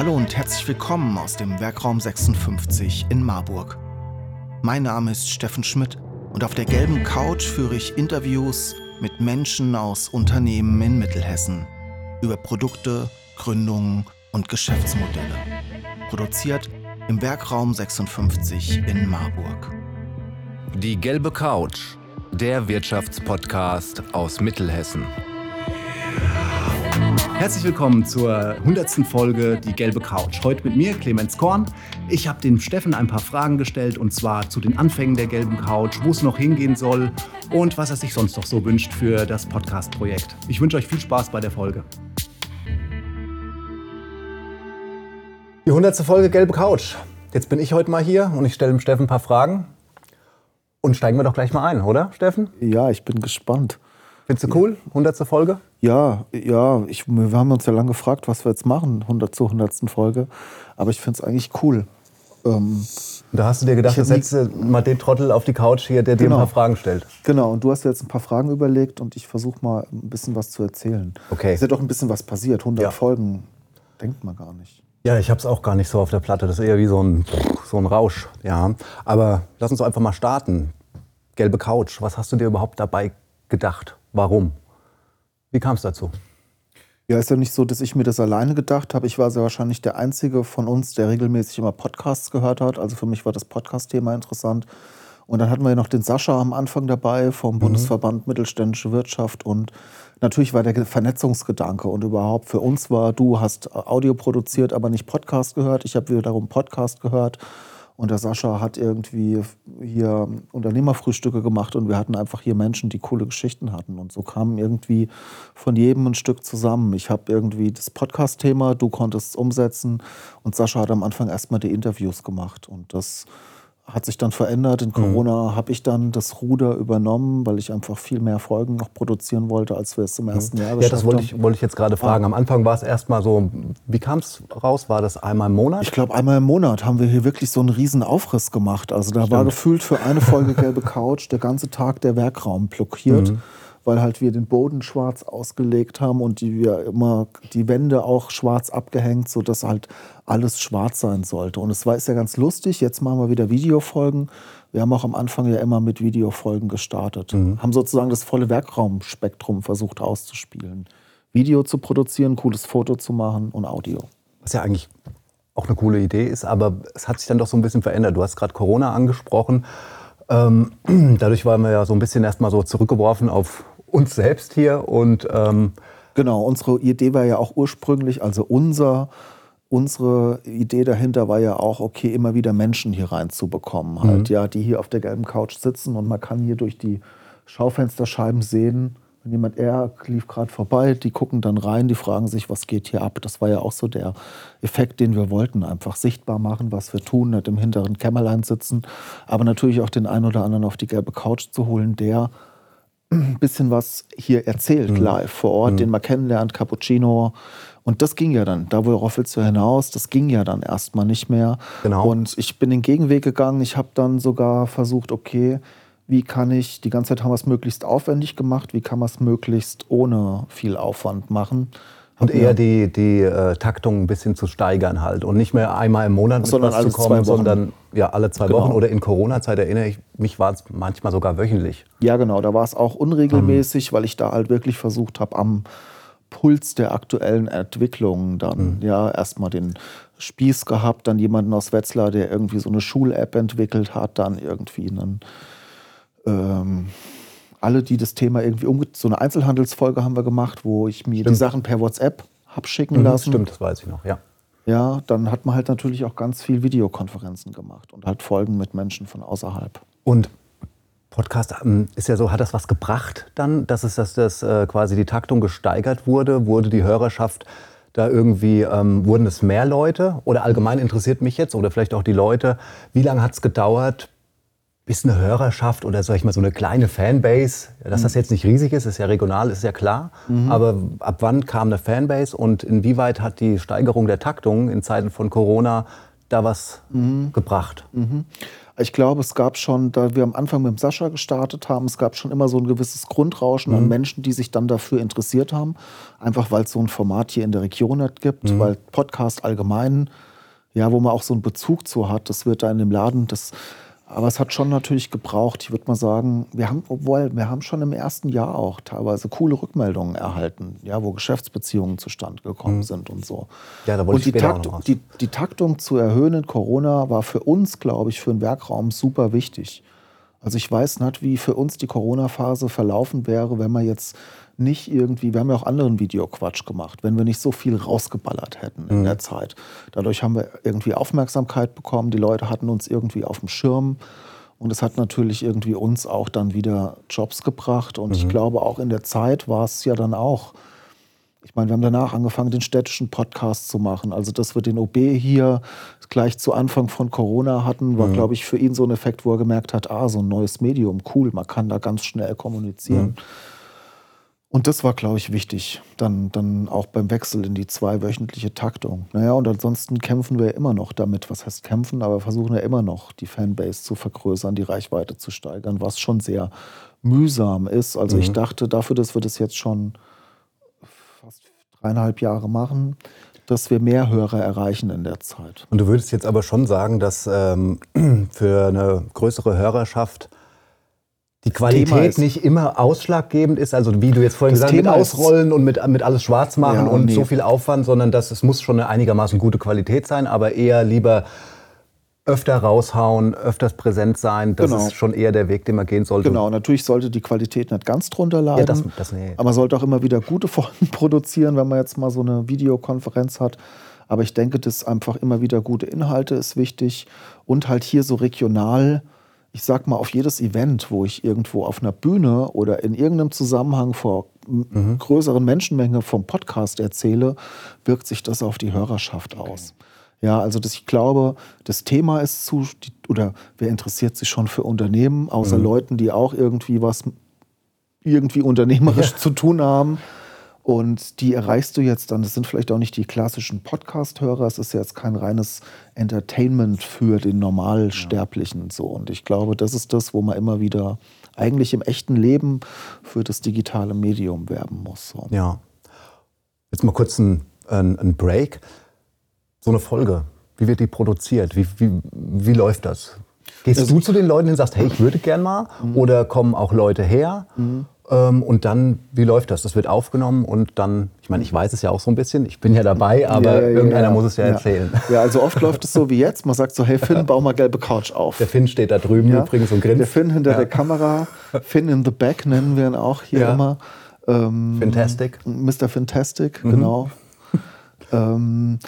Hallo und herzlich willkommen aus dem Werkraum 56 in Marburg. Mein Name ist Steffen Schmidt und auf der gelben Couch führe ich Interviews mit Menschen aus Unternehmen in Mittelhessen über Produkte, Gründungen und Geschäftsmodelle. Produziert im Werkraum 56 in Marburg. Die gelbe Couch, der Wirtschaftspodcast aus Mittelhessen. Herzlich willkommen zur 100. Folge Die gelbe Couch. Heute mit mir, Clemens Korn. Ich habe dem Steffen ein paar Fragen gestellt und zwar zu den Anfängen der gelben Couch, wo es noch hingehen soll und was er sich sonst noch so wünscht für das Podcast-Projekt. Ich wünsche euch viel Spaß bei der Folge. Die 100. Folge Gelbe Couch. Jetzt bin ich heute mal hier und ich stelle dem Steffen ein paar Fragen. Und steigen wir doch gleich mal ein, oder, Steffen? Ja, ich bin gespannt. Findest du cool? 100. Folge? Ja, ja, ich, wir haben uns ja lange gefragt, was wir jetzt machen, 100 zur 100. Folge. Aber ich finde es eigentlich cool. Ähm, da hast du dir gedacht, du setzt mal den Trottel auf die Couch hier, der genau. dir ein genau. paar Fragen stellt. Genau, und du hast dir jetzt ein paar Fragen überlegt und ich versuche mal ein bisschen was zu erzählen. Okay. Es ist ja doch ein bisschen was passiert. 100 ja. Folgen denkt man gar nicht. Ja, ich habe es auch gar nicht so auf der Platte. Das ist eher wie so ein, so ein Rausch. Ja. Aber lass uns einfach mal starten. Gelbe Couch, was hast du dir überhaupt dabei gedacht? Warum? Wie kam es dazu? Ja, ist ja nicht so, dass ich mir das alleine gedacht habe. Ich war sehr wahrscheinlich der Einzige von uns, der regelmäßig immer Podcasts gehört hat. Also für mich war das Podcast-Thema interessant. Und dann hatten wir ja noch den Sascha am Anfang dabei vom mhm. Bundesverband Mittelständische Wirtschaft. Und natürlich war der Vernetzungsgedanke. Und überhaupt für uns war, du hast Audio produziert, aber nicht Podcast gehört. Ich habe wiederum Podcast gehört. Und der Sascha hat irgendwie hier Unternehmerfrühstücke gemacht und wir hatten einfach hier Menschen, die coole Geschichten hatten. Und so kamen irgendwie von jedem ein Stück zusammen. Ich habe irgendwie das Podcast-Thema, du konntest es umsetzen und Sascha hat am Anfang erstmal die Interviews gemacht. Und das hat sich dann verändert. In mhm. Corona mhm. habe ich dann das Ruder übernommen, weil ich einfach viel mehr Folgen noch produzieren wollte, als wir es im ersten mhm. Jahr geschafft haben. Ja, das wollte ich, wollte ich jetzt gerade fragen. Am Anfang war es erstmal so, wie kam es raus? War das einmal im Monat? Ich glaube, einmal im Monat haben wir hier wirklich so einen riesen Aufriss gemacht. Also da Stimmt. war gefühlt für eine Folge Gelbe Couch der ganze Tag der Werkraum blockiert. Mhm weil halt wir den Boden schwarz ausgelegt haben und die wir immer die Wände auch schwarz abgehängt, sodass halt alles schwarz sein sollte. Und es war ist ja ganz lustig. Jetzt machen wir wieder Videofolgen. Wir haben auch am Anfang ja immer mit Videofolgen gestartet, mhm. haben sozusagen das volle Werkraumspektrum versucht auszuspielen. Video zu produzieren, cooles Foto zu machen und Audio. Was ja eigentlich auch eine coole Idee ist, aber es hat sich dann doch so ein bisschen verändert. Du hast gerade Corona angesprochen. Ähm, dadurch waren wir ja so ein bisschen erstmal so zurückgeworfen auf uns selbst hier und ähm genau, unsere Idee war ja auch ursprünglich, also unser unsere Idee dahinter war ja auch, okay, immer wieder Menschen hier reinzubekommen, halt, mhm. ja, die hier auf der gelben Couch sitzen und man kann hier durch die Schaufensterscheiben sehen, wenn jemand, er lief gerade vorbei, die gucken dann rein, die fragen sich, was geht hier ab. Das war ja auch so der Effekt, den wir wollten, einfach sichtbar machen, was wir tun, nicht im hinteren Kämmerlein sitzen, aber natürlich auch den einen oder anderen auf die gelbe Couch zu holen, der ein bisschen was hier erzählt, mhm. live vor Ort, mhm. den man kennenlernt, Cappuccino. Und das ging ja dann, da worauf willst du hinaus, das ging ja dann erstmal nicht mehr. Genau. Und ich bin den Gegenweg gegangen. Ich habe dann sogar versucht, okay, wie kann ich, die ganze Zeit haben wir es möglichst aufwendig gemacht, wie kann man es möglichst ohne viel Aufwand machen. Und eher die, die äh, Taktung ein bisschen zu steigern halt und nicht mehr einmal im Monat sondern zu kommen, sondern ja, alle zwei genau. Wochen oder in Corona-Zeit erinnere ich mich, war es manchmal sogar wöchentlich. Ja, genau, da war es auch unregelmäßig, mhm. weil ich da halt wirklich versucht habe, am Puls der aktuellen Entwicklungen dann mhm. ja erstmal den Spieß gehabt, dann jemanden aus Wetzlar, der irgendwie so eine Schul-App entwickelt hat, dann irgendwie einen ähm, alle, die das Thema irgendwie umge so eine Einzelhandelsfolge haben wir gemacht, wo ich mir stimmt. die Sachen per WhatsApp habe schicken mhm, lassen. Stimmt, das weiß ich noch, ja. Ja, dann hat man halt natürlich auch ganz viel Videokonferenzen gemacht und halt Folgen mit Menschen von außerhalb. Und Podcast ähm, ist ja so, hat das was gebracht dann, dass es, dass das äh, quasi die Taktung gesteigert wurde? Wurde die Hörerschaft da irgendwie, ähm, wurden es mehr Leute? Oder allgemein interessiert mich jetzt, oder vielleicht auch die Leute, wie lange hat es gedauert, bis eine Hörerschaft oder sag ich mal so eine kleine Fanbase, dass das mhm. jetzt nicht riesig ist, ist ja regional, ist ja klar. Mhm. Aber ab wann kam eine Fanbase und inwieweit hat die Steigerung der Taktung in Zeiten von Corona da was mhm. gebracht? Mhm. Ich glaube, es gab schon, da wir am Anfang mit dem Sascha gestartet haben, es gab schon immer so ein gewisses Grundrauschen an Menschen, die sich dann dafür interessiert haben. Einfach weil es so ein Format hier in der Region halt gibt, weil Podcast allgemein, ja, wo man auch so einen Bezug zu hat, das wird da in dem Laden, das, aber es hat schon natürlich gebraucht. Ich würde mal sagen, wir haben, obwohl, wir haben schon im ersten Jahr auch teilweise coole Rückmeldungen erhalten, ja, wo Geschäftsbeziehungen zustande gekommen sind und so. Ja, da wollte und ich die, Takt, die, die Taktung zu erhöhen in Corona war für uns, glaube ich, für den Werkraum super wichtig. Also ich weiß nicht, wie für uns die Corona-Phase verlaufen wäre, wenn wir jetzt nicht irgendwie, wir haben ja auch anderen Videoquatsch gemacht, wenn wir nicht so viel rausgeballert hätten in der Zeit. Dadurch haben wir irgendwie Aufmerksamkeit bekommen, die Leute hatten uns irgendwie auf dem Schirm und es hat natürlich irgendwie uns auch dann wieder Jobs gebracht und ich glaube auch in der Zeit war es ja dann auch, ich meine, wir haben danach angefangen, den städtischen Podcast zu machen. Also, dass wir den OB hier gleich zu Anfang von Corona hatten, war, glaube ich, für ihn so ein Effekt, wo er gemerkt hat, ah, so ein neues Medium, cool, man kann da ganz schnell kommunizieren. Und das war, glaube ich, wichtig, dann, dann auch beim Wechsel in die zweiwöchentliche Taktung. Naja, und ansonsten kämpfen wir immer noch damit. Was heißt kämpfen? Aber versuchen ja immer noch, die Fanbase zu vergrößern, die Reichweite zu steigern, was schon sehr mühsam ist. Also ich dachte, dafür, dass wir das jetzt schon fast dreieinhalb Jahre machen, dass wir mehr Hörer erreichen in der Zeit. Und du würdest jetzt aber schon sagen, dass ähm, für eine größere Hörerschaft die Qualität nicht immer ausschlaggebend ist, also wie du jetzt vorhin Das gesagt hast, mit Ausrollen und mit, mit alles schwarz machen Ja, und nee. so viel Aufwand, sondern dass es muss schon eine einigermaßen gute Qualität sein, aber eher lieber öfter raushauen, öfters präsent sein. Das Genau. ist schon eher der Weg, den man gehen sollte. Genau, natürlich sollte die Qualität nicht ganz drunter leiden. das- das nee. Aber man sollte auch immer wieder gute Folgen produzieren, wenn man jetzt mal so eine Videokonferenz hat. Aber ich denke, dass einfach immer wieder gute Inhalte ist wichtig. Und halt hier so regional, ich sag mal, auf jedes Event, wo ich irgendwo auf einer Bühne oder in irgendeinem Zusammenhang vor m- größeren Menschenmenge vom Podcast erzähle, wirkt sich das auf die Hörerschaft aus. Ja, also das, ich glaube, das Thema ist zu, die- oder wer interessiert sich schon für Unternehmen, außer Leuten, die auch irgendwie was irgendwie unternehmerisch zu tun haben. Und die erreichst du jetzt dann. Das sind vielleicht auch nicht die klassischen Podcast-Hörer. Es ist jetzt kein reines Entertainment für den Normalsterblichen. So. Und ich glaube, das ist das, wo man immer wieder eigentlich im echten Leben für das digitale Medium werben muss. So. Ja. Jetzt mal kurz ein, ein, ein Break. So eine Folge, wie wird die produziert? Wie, wie, wie läuft das? Gehst Also du zu den Leuten und sagst, hey, ich würde gern mal? Mhm. Oder kommen auch Leute her? Ähm, und dann, wie läuft das? Das wird aufgenommen und dann, ich meine, ich weiß es ja auch so ein bisschen, ich bin ja dabei, aber Ja, ja, ja, irgendeiner muss es ja, erzählen. Ja, also oft läuft es so wie jetzt. Man sagt so, hey Finn, bau mal gelbe Couch auf. Der Finn steht da drüben übrigens und Der grinst. Finn hinter der Kamera, Finn in the back nennen wir ihn auch hier immer. Ähm, Fantastic. Mr. Fantastic, genau. ähm,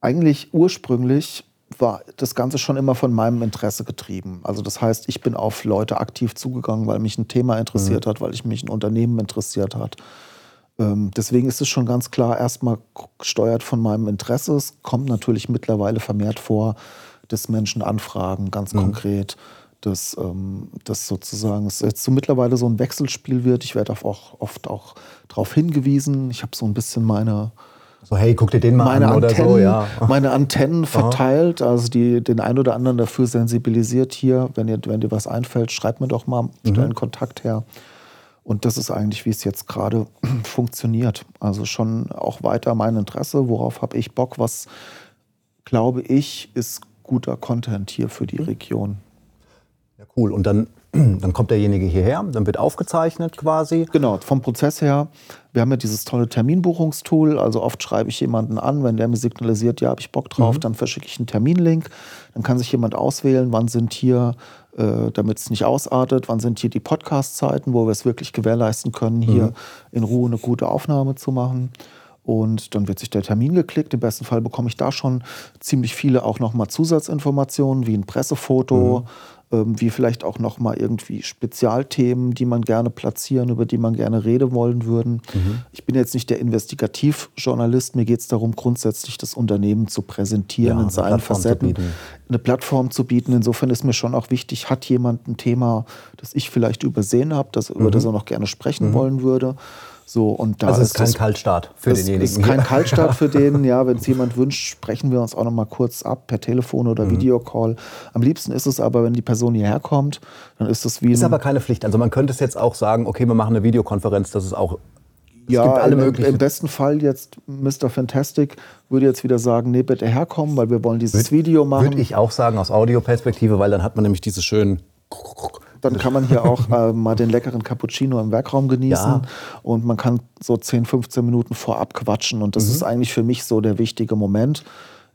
eigentlich ursprünglich war das Ganze schon immer von meinem Interesse getrieben. Also das heißt, ich bin auf Leute aktiv zugegangen, weil mich ein Thema interessiert hat, weil ich mich ein Unternehmen interessiert hat. Ähm, deswegen ist es schon ganz klar erstmal gesteuert von meinem Interesse. Es kommt natürlich mittlerweile vermehrt vor, dass Menschen anfragen, ganz konkret, dass ähm, das sozusagen es jetzt so mittlerweile so ein Wechselspiel wird. Ich werde auch oft auch darauf hingewiesen. Ich habe so ein bisschen meine So, hey, guck dir den mal meine an oder Antennen, so, ja. meine Antennen verteilt, also die den einen oder anderen dafür sensibilisiert hier. Wenn ihr, wenn dir was einfällt, schreibt mir doch mal, Mhm. stellen Kontakt her. Und das ist eigentlich, wie es jetzt gerade funktioniert. Also schon auch weiter mein Interesse, worauf habe ich Bock, was glaube ich, ist guter Content hier für Mhm. die Region. ja. Cool. Und dann, dann kommt derjenige hierher, dann wird aufgezeichnet quasi. Genau, vom Prozess her. Wir haben ja dieses tolle Terminbuchungstool. Also oft schreibe ich jemanden an, wenn der mir signalisiert, ja, habe ich Bock drauf, dann verschicke ich einen Terminlink. Dann kann sich jemand auswählen, wann sind hier, äh, damit es nicht ausartet, wann sind hier die Podcast-Zeiten, wo wir es wirklich gewährleisten können, hier in Ruhe eine gute Aufnahme zu machen. Und dann wird sich der Termin geklickt. Im besten Fall bekomme ich da schon ziemlich viele auch nochmal Zusatzinformationen, wie ein Pressefoto, ähm, wie vielleicht auch nochmal irgendwie Spezialthemen, die man gerne platzieren, über die man gerne reden wollen würden. Ich bin jetzt nicht der Investigativjournalist. Mir geht es darum, grundsätzlich das Unternehmen zu präsentieren Ja, in eine seinen Facetten. Eine Plattform zu bieten. Insofern ist mir schon auch wichtig, hat jemand ein Thema, das ich vielleicht übersehen habe, das, über das er noch gerne sprechen wollen würde. So, und da also es ist kein das- Kaltstart für es denjenigen. ist kein Kaltstart für den. Ja, wenn es jemand wünscht, sprechen wir uns auch noch mal kurz ab per Telefon Mhm. oder Videocall. Am liebsten ist es aber, wenn die Person hierher kommt, dann ist es wie Ist aber keine Pflicht. Also man könnte es jetzt auch sagen, okay, wir machen eine Videokonferenz, das ist auch. Es ja, gibt alle im, im besten Fall jetzt Mr. Fantastic würde jetzt wieder sagen, nee, bitte herkommen, weil wir wollen dieses Video machen. Würde ich auch sagen aus Audioperspektive, weil dann hat man nämlich diese schönen. Dann kann man hier auch äh, mal den leckeren Cappuccino im Werkraum genießen Ja. und man kann so 10, 15 Minuten vorab quatschen und Mhm. das ist eigentlich für mich so der wichtige Moment,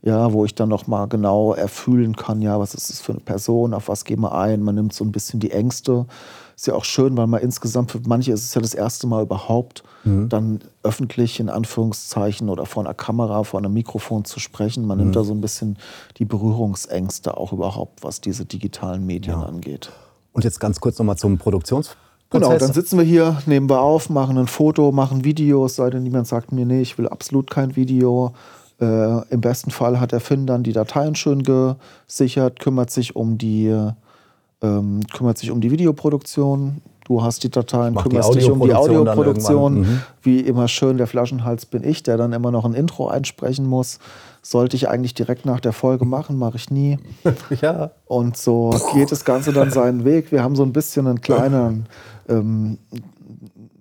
ja, wo ich dann noch mal genau erfühlen kann, ja, was ist das für eine Person, auf was gehen wir ein, man nimmt so ein bisschen die Ängste. Ist ja auch schön, weil man insgesamt für manche ist es ja das erste Mal überhaupt, Mhm. dann öffentlich in Anführungszeichen oder vor einer Kamera, vor einem Mikrofon zu sprechen. Man Mhm. nimmt da so ein bisschen die Berührungsängste auch überhaupt, was diese digitalen Medien angeht. Und jetzt ganz kurz nochmal zum Produktionsprozess. Genau, dann sitzen wir hier, nehmen wir auf, machen ein Foto, machen Videos, sei denn niemand sagt mir, nee, ich will absolut kein Video. Äh, Im besten Fall hat der Finn dann die Dateien schön gesichert, kümmert sich um die, ähm, kümmert sich um die Videoproduktion. Du hast die Dateien, kümmerst dich um die Audioproduktion mhm. Wie immer schön, der Flaschenhals bin ich, der dann immer noch ein Intro einsprechen muss. Sollte ich eigentlich direkt nach der Folge machen, mache ich nie. Ja. Und so geht das Ganze dann seinen Weg. Wir haben so ein bisschen einen kleinen, ähm,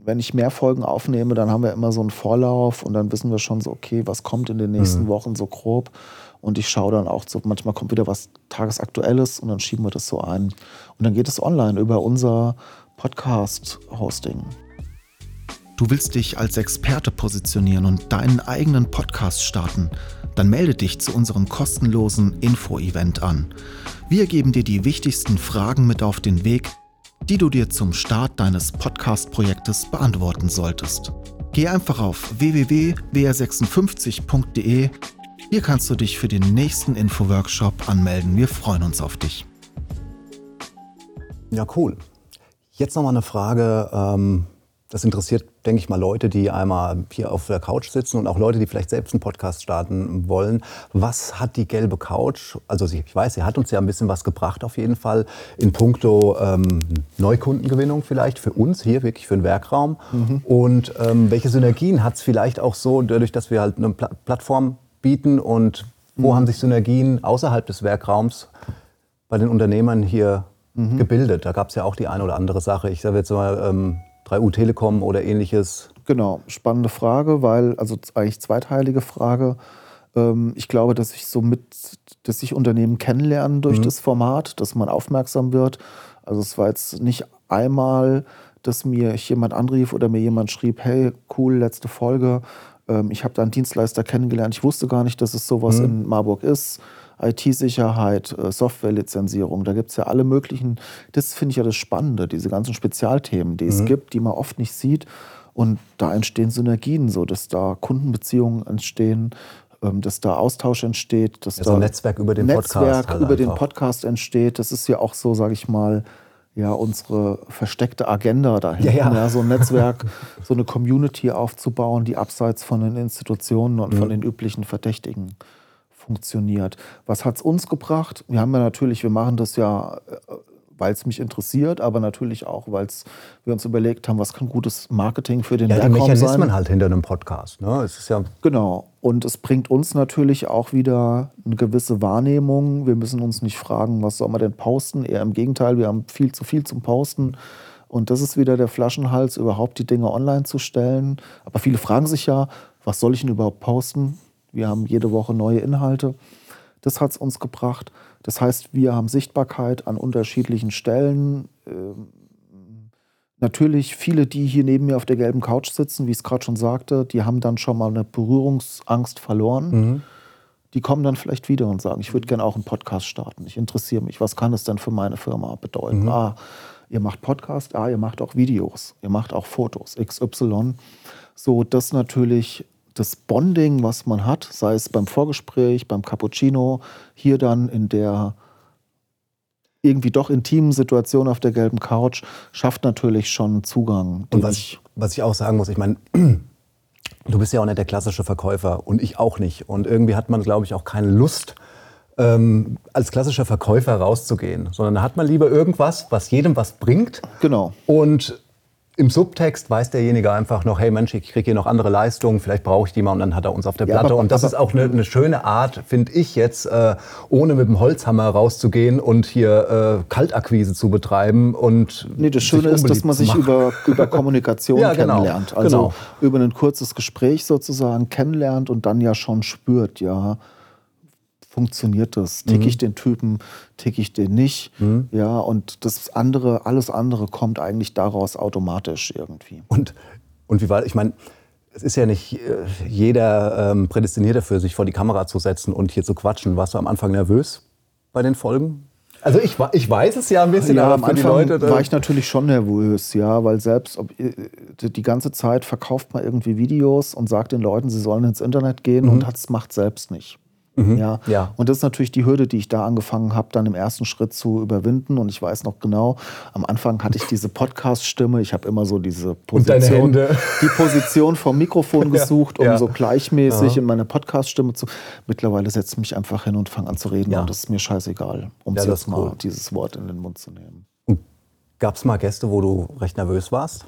wenn ich mehr Folgen aufnehme, dann haben wir immer so einen Vorlauf und dann wissen wir schon so, okay, was kommt in den nächsten Wochen so grob. Und ich schaue dann auch so, manchmal kommt wieder was Tagesaktuelles und dann schieben wir das so ein. Und dann geht es online über unser Podcast-Hosting. Du willst dich als Experte positionieren und deinen eigenen Podcast starten? Dann melde dich zu unserem kostenlosen Info-Event an. Wir geben dir die wichtigsten Fragen mit auf den Weg, die du dir zum Start deines Podcast-Projektes beantworten solltest. Geh einfach auf www.wr56.de. Hier kannst du dich für den nächsten Info-Workshop anmelden. Wir freuen uns auf dich. Ja, cool. Jetzt nochmal eine Frage. Ähm, das interessiert, denke ich mal, Leute, die einmal hier auf der Couch sitzen und auch Leute, die vielleicht selbst einen Podcast starten wollen. Was hat die gelbe Couch? Also ich weiß, sie hat uns ja ein bisschen was gebracht auf jeden Fall in puncto ähm, Neukundengewinnung vielleicht für uns hier, wirklich für den Werkraum. Und ähm, welche Synergien hat es vielleicht auch so, dadurch, dass wir halt eine Pla Plattform bieten und wo haben sich Synergien außerhalb des Werkraums bei den Unternehmern hier gebildet. Da gab es ja auch die eine oder andere Sache. Ich sage jetzt mal ähm, 3U Telekom oder ähnliches. Genau, spannende Frage, weil, also eigentlich zweiteilige Frage. Ähm, ich glaube, dass ich so mit, dass sich Unternehmen kennenlernen durch das Format, dass man aufmerksam wird. Also es war jetzt nicht einmal, dass mir jemand anrief oder mir jemand schrieb, hey, cool, letzte Folge. Ähm, ich habe da einen Dienstleister kennengelernt. Ich wusste gar nicht, dass es sowas in Marburg ist. IT-Sicherheit, äh, Softwarelizenzierung, da gibt es ja alle möglichen, das finde ich ja das Spannende, diese ganzen Spezialthemen, die es gibt, die man oft nicht sieht. Und da entstehen Synergien, so dass da Kundenbeziehungen entstehen, ähm, dass da Austausch entsteht, dass Ja, so da ein Netzwerk über den Netzwerk Podcast halt über den. Podcast entsteht. Das ist ja auch so, sage ich mal, ja, unsere versteckte Agenda dahinter. Ja, ja. so ein Netzwerk, so eine Community aufzubauen, die abseits von den Institutionen und Mhm. von den üblichen Verdächtigen funktioniert. Was hat es uns gebracht? Wir haben ja natürlich, wir machen das ja, weil es mich interessiert, aber natürlich auch, weil wir uns überlegt haben, was kann gutes Marketing für den Ja, die Werkraum Mechanismen sein. halt hinter einem Podcast. Ne? Es ist ja Genau. Und es bringt uns natürlich auch wieder eine gewisse Wahrnehmung. Wir müssen uns nicht fragen, was soll man denn posten? Eher im Gegenteil, wir haben viel zu viel zum Posten. Und das ist wieder der Flaschenhals, überhaupt die Dinge online zu stellen. Aber viele fragen sich ja, was soll ich denn überhaupt posten? Wir haben jede Woche neue Inhalte. Das hat es uns gebracht. Das heißt, wir haben Sichtbarkeit an unterschiedlichen Stellen. Ähm, Natürlich, viele, die hier neben mir auf der gelben Couch sitzen, wie ich es gerade schon sagte, die haben dann schon mal eine Berührungsangst verloren. Die kommen dann vielleicht wieder und sagen, ich würde gerne auch einen Podcast starten. Ich interessiere mich. Was kann es denn für meine Firma bedeuten? Ah, ihr macht Podcast, ah, ihr macht auch Videos, ihr macht auch Fotos, XY. So, das natürlich das Bonding, was man hat, sei es beim Vorgespräch, beim Cappuccino, hier dann in der irgendwie doch intimen Situation auf der gelben Couch, schafft natürlich schon Zugang. Und was ich- ich, was ich auch sagen muss, ich meine, du bist ja auch nicht der klassische Verkäufer und ich auch nicht. Und irgendwie hat man, glaube ich, auch keine Lust, ähm, als klassischer Verkäufer rauszugehen, sondern da hat man lieber irgendwas, was jedem was bringt. Genau. Und im Subtext weiß derjenige einfach noch, hey Mensch, ich kriege hier noch andere Leistungen, vielleicht brauche ich die mal und dann hat er uns auf der Ja, Platte. aber- und das aber- ist auch eine, eine schöne Art, finde ich jetzt, äh, ohne mit dem Holzhammer rauszugehen und hier äh, Kaltakquise zu betreiben. Und Nee, das Schöne ist, dass man sich über, über Kommunikation Ja, genau. kennenlernt. Also Genau. über ein kurzes Gespräch sozusagen kennenlernt und dann ja schon spürt, ja, funktioniert das? Tick Mhm. ich den Typen, tick ich den nicht? Ja, und das andere, alles andere kommt eigentlich daraus automatisch irgendwie. Und, und wie war, ich meine, es ist ja nicht äh, jeder ähm, prädestiniert dafür, sich vor die Kamera zu setzen und hier zu quatschen. Warst du am Anfang nervös bei den Folgen? Also ich, ich weiß es ja ein bisschen, Ja, aber am für die Anfang Leute. da- war ich natürlich schon nervös, ja, weil selbst ob, äh, die ganze Zeit verkauft man irgendwie Videos und sagt den Leuten, sie sollen ins Internet gehen und hat's macht selbst nicht. Ja. Mhm. Ja. Und das ist natürlich die Hürde, die ich da angefangen habe, dann im ersten Schritt zu überwinden. Und ich weiß noch genau, am Anfang hatte ich diese Podcast-Stimme. Ich habe immer so diese Position, die Position vom Mikrofon Ja, gesucht, um ja. so gleichmäßig in meine Podcast-Stimme zu. Mittlerweile setze ich mich einfach hin und fange an zu reden. Ja. Und das ist mir scheißegal, um Ja, jetzt mal cool. dieses Wort in den Mund zu nehmen. Gab es mal Gäste, wo du recht nervös warst?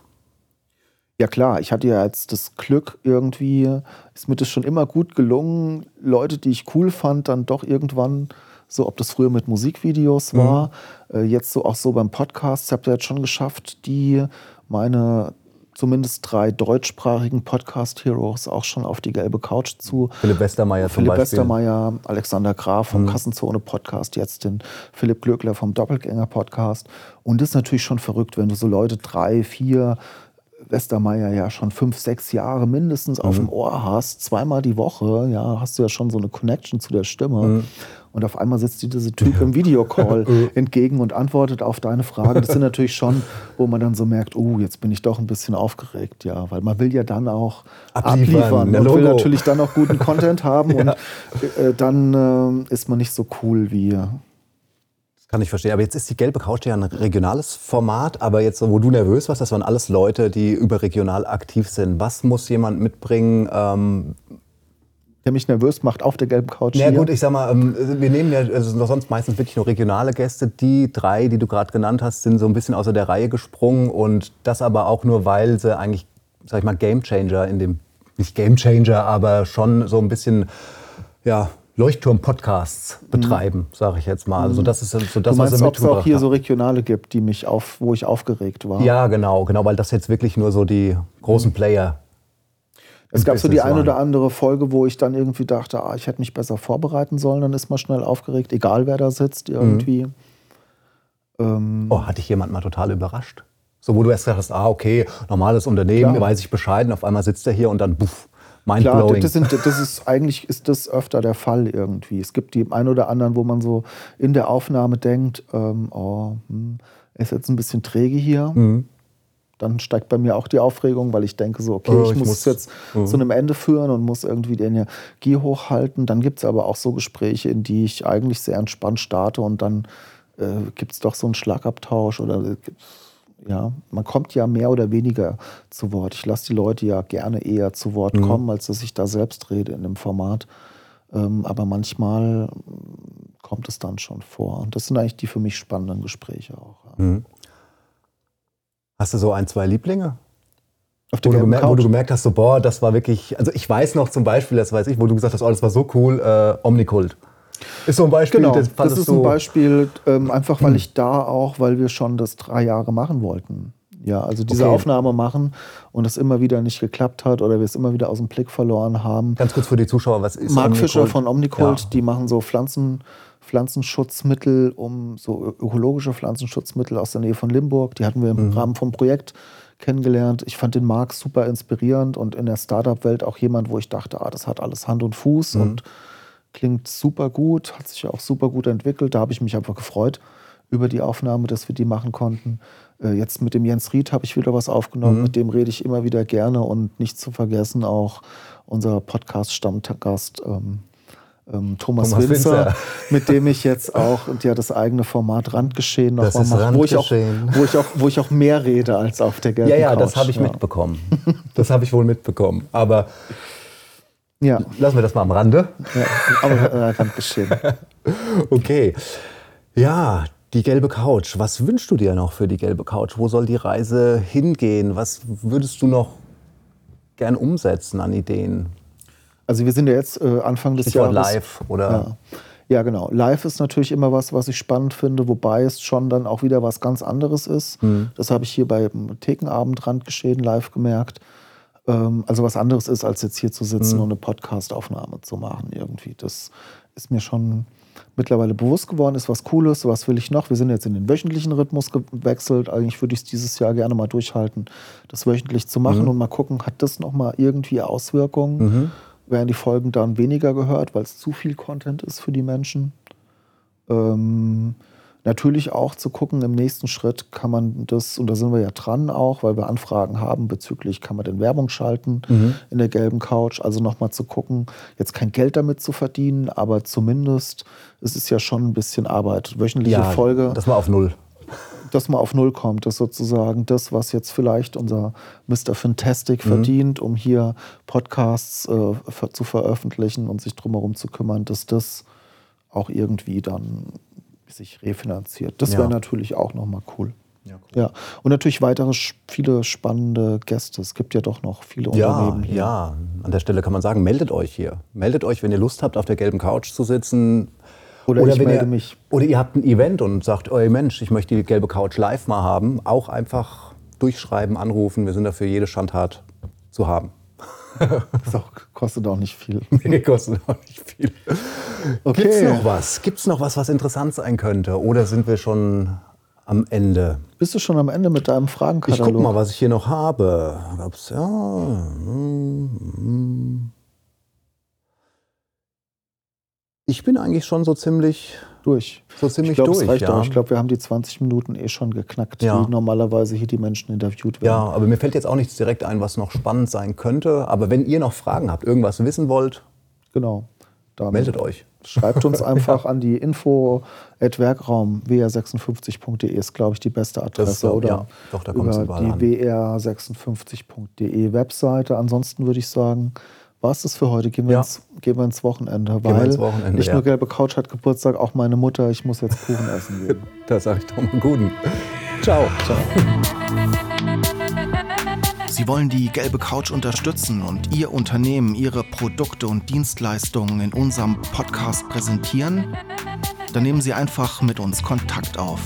Ja klar, ich hatte ja jetzt das Glück, irgendwie ist mir das schon immer gut gelungen, Leute, die ich cool fand, dann doch irgendwann, so ob das früher mit Musikvideos war, äh, jetzt so auch so beim Podcast, ich habe ja jetzt schon geschafft, die meine zumindest drei deutschsprachigen Podcast-Heroes auch schon auf die gelbe Couch zu Philipp Westermeier zum Philipp Beispiel. Westermeier, Alexander Graf vom Kassenzone Podcast, jetzt den Philipp Glöckler vom Doppelgänger Podcast. Und das ist natürlich schon verrückt, wenn du so Leute drei, vier, Westermeier ja schon fünf, sechs Jahre mindestens auf dem Ohr hast, zweimal die Woche, ja, hast du ja schon so eine Connection zu der Stimme. Und auf einmal sitzt dir dieser Typ im Videocall entgegen und antwortet auf deine Frage. Das sind natürlich schon, wo man dann so merkt, oh, jetzt bin ich doch ein bisschen aufgeregt, ja, weil man will ja dann auch Abliefern, abliefern, ne, und will natürlich dann auch guten Content haben und äh, dann äh, ist man nicht so cool wie. Kann ich verstehen. Aber jetzt ist die gelbe Couch ja ein regionales Format. Aber jetzt, wo du nervös warst, das waren alles Leute, die überregional aktiv sind. Was muss jemand mitbringen? Ähm, Der mich nervös macht auf der gelben Couch. ja hier. gut, ich sag mal, ähm, wir nehmen ja also sonst meistens wirklich nur regionale Gäste. Die drei, die du gerade genannt hast, sind so ein bisschen außer der Reihe gesprungen. Und das aber auch nur, weil sie eigentlich, sag ich mal, Gamechanger in dem, nicht Gamechanger, aber schon so ein bisschen, ja, Leuchtturm-Podcasts betreiben, sage ich jetzt mal. Also das ist so das, du was meinst, sie ob es auch hier haben. so regionale gibt, die mich auf, wo ich aufgeregt war? Ja, genau, genau, weil das jetzt wirklich nur so die großen Player. Es gab so die Business eine oder andere Folge, wo ich dann irgendwie dachte, ah, ich hätte mich besser vorbereiten sollen. Dann ist man schnell aufgeregt, egal wer da sitzt irgendwie. Ähm, Oh, hat dich jemand mal total überrascht? So, wo du erst gesagt hast, ah, okay, normales Unternehmen, Klar. weiß ich Bescheid, und auf einmal sitzt er hier und dann, buff, Klar, das, sind, das ist eigentlich ist das öfter der Fall irgendwie. Es gibt die ein oder anderen, wo man so in der Aufnahme denkt, ähm, oh, hm, ist jetzt ein bisschen träge hier. Mhm. Dann steigt bei mir auch die Aufregung, weil ich denke so, okay, Oh, ich, ich muss es jetzt zu einem Ende führen und muss irgendwie die Energie hochhalten. Dann gibt es aber auch so Gespräche, in die ich eigentlich sehr entspannt starte und dann äh, gibt es doch so einen Schlagabtausch oder äh, ja, man kommt ja mehr oder weniger zu Wort. Ich lasse die Leute ja gerne eher zu Wort Mhm. kommen, als dass ich da selbst rede in dem Format. Ähm, aber manchmal mm, kommt es dann schon vor. Und das sind eigentlich die für mich spannenden Gespräche auch. Mhm. Hast du so ein, zwei Lieblinge? Auf Wo du, gemerkt, wo du gemerkt hast, so, boah, das war wirklich, also ich weiß noch zum Beispiel, das weiß ich, wo du gesagt hast, oh, das war so cool, äh, Omnikult. Ist so ein Beispiel, Genau, das, fandest ist ein Beispiel, ähm, einfach weil ich da auch, weil wir schon das drei Jahre machen wollten. Ja, also diese Okay. Aufnahme machen und es immer wieder nicht geklappt hat oder wir es immer wieder aus dem Blick verloren haben. Ganz kurz für die Zuschauer, was ist Mark Fischer Omnikult? von Omnikult, Ja. die machen so Pflanzen, Pflanzenschutzmittel, um so ökologische Pflanzenschutzmittel aus der Nähe von Limburg. Die hatten wir im Mhm. Rahmen vom Projekt kennengelernt. Ich fand den Mark super inspirierend und in der Startup-Welt auch jemand, wo ich dachte, ah, das hat alles Hand und Fuß Mhm. und klingt super gut, hat sich auch super gut entwickelt. Da habe ich mich einfach gefreut über die Aufnahme, dass wir die machen konnten. Äh, Jetzt mit dem Jens Ried habe ich wieder was aufgenommen, Mhm. mit dem rede ich immer wieder gerne und nicht zu vergessen auch unser Podcast-Stammgast ähm, ähm, Thomas, Thomas Winzer, Winzer. mit dem ich jetzt auch und ja das eigene Format Randgeschehen Das nochmal ist mache, wo ich, auch, wo, ich auch, wo ich auch mehr rede als auf der gelben Ja, ja, Couch. das habe ich ja. mitbekommen. Das habe ich wohl mitbekommen. Aber Ja, lassen wir das mal am Rande. ja aber äh, Randgeschehen. Okay. Ja, Die gelbe Couch. Was wünschst du dir noch für die gelbe Couch? Wo soll die Reise hingehen? Was würdest du noch gern umsetzen an Ideen? Also wir sind ja jetzt äh, Anfang des Stichwort Jahres. live oder Ja. ja, genau. Live ist natürlich immer was, was ich spannend finde, wobei es schon dann auch wieder was ganz anderes ist. Mhm. Das habe ich hier beim Thekenabend Randgeschehen live gemerkt. Ähm, also was anderes ist, als jetzt hier zu sitzen Mhm. und eine Podcast-Aufnahme zu machen irgendwie. Das ist mir schon mittlerweile bewusst geworden, ist was Cooles, was will ich noch? Wir sind jetzt in den wöchentlichen Rhythmus gewechselt. Eigentlich würde ich es dieses Jahr gerne mal durchhalten, das wöchentlich zu machen und mal gucken, hat das nochmal irgendwie Auswirkungen? Werden die Folgen dann weniger gehört, weil es zu viel Content ist für die Menschen? Ähm, natürlich auch zu gucken, im nächsten Schritt kann man das, und da sind wir ja dran auch, weil wir Anfragen haben bezüglich, kann man denn Werbung schalten in der gelben Couch, also nochmal zu gucken, jetzt kein Geld damit zu verdienen, aber zumindest es ist ja schon ein bisschen Arbeit. Wöchentliche Folge, das mal auf Null. dass man auf Null kommt, dass sozusagen das, was jetzt vielleicht unser Mr. Fantastic verdient, um hier Podcasts äh, zu veröffentlichen und sich drumherum zu kümmern, dass das auch irgendwie dann sich refinanziert. Das Ja. wäre natürlich auch nochmal cool. Ja, cool. Ja, und natürlich weitere viele spannende Gäste. Es gibt ja doch noch viele Ja, Unternehmen hier. ja. An der Stelle kann man sagen, meldet euch hier. Meldet euch, wenn ihr Lust habt, auf der gelben Couch zu sitzen. Oder, ich wenn melde ihr, mich. Oder ihr habt ein Event und sagt, oh Mensch, ich möchte die gelbe Couch live mal haben. Auch einfach durchschreiben, anrufen. Wir sind dafür jede Schandtat zu haben. Das auch, kostet auch nicht viel. Nee, kostet auch nicht viel. Okay. Gibt's noch was? Gibt's noch was, was interessant sein könnte? Oder sind wir schon am Ende? Bist du schon am Ende mit deinem Ich Fragenkatalog? guck mal, was ich hier noch habe. Gab's, ja. mm, mm. Ich bin eigentlich schon so ziemlich, durch. so ziemlich ich glaube, es durch. reicht ja. auch. Ich glaube, wir haben die 20 Minuten eh schon geknackt, Ja. wie normalerweise hier die Menschen interviewt ja, werden. aber mir fällt jetzt auch nichts direkt ein, was noch spannend sein könnte. Aber wenn ihr noch Fragen habt, irgendwas wissen wollt, Genau. Dann meldet euch. Schreibt uns einfach an die info at werkraum wr56.de ist, glaube ich, die beste Adresse. so, oder ja. Doch, über die an. wr56.de Webseite. Ansonsten würde ich sagen, war es das für heute. Gehen wir, Ja. ins, gehen wir ins Wochenende. wir weil ins Wochenende, nicht ja. nur Gelbe Couch hat Geburtstag, auch meine Mutter. Ich muss jetzt Kuchen essen gehen. Da sage ich doch mal guten. Ciao. Ciao. Sie wollen die gelbe Couch unterstützen und Ihr Unternehmen, Ihre Produkte und Dienstleistungen in unserem Podcast präsentieren? Dann nehmen Sie einfach mit uns Kontakt auf.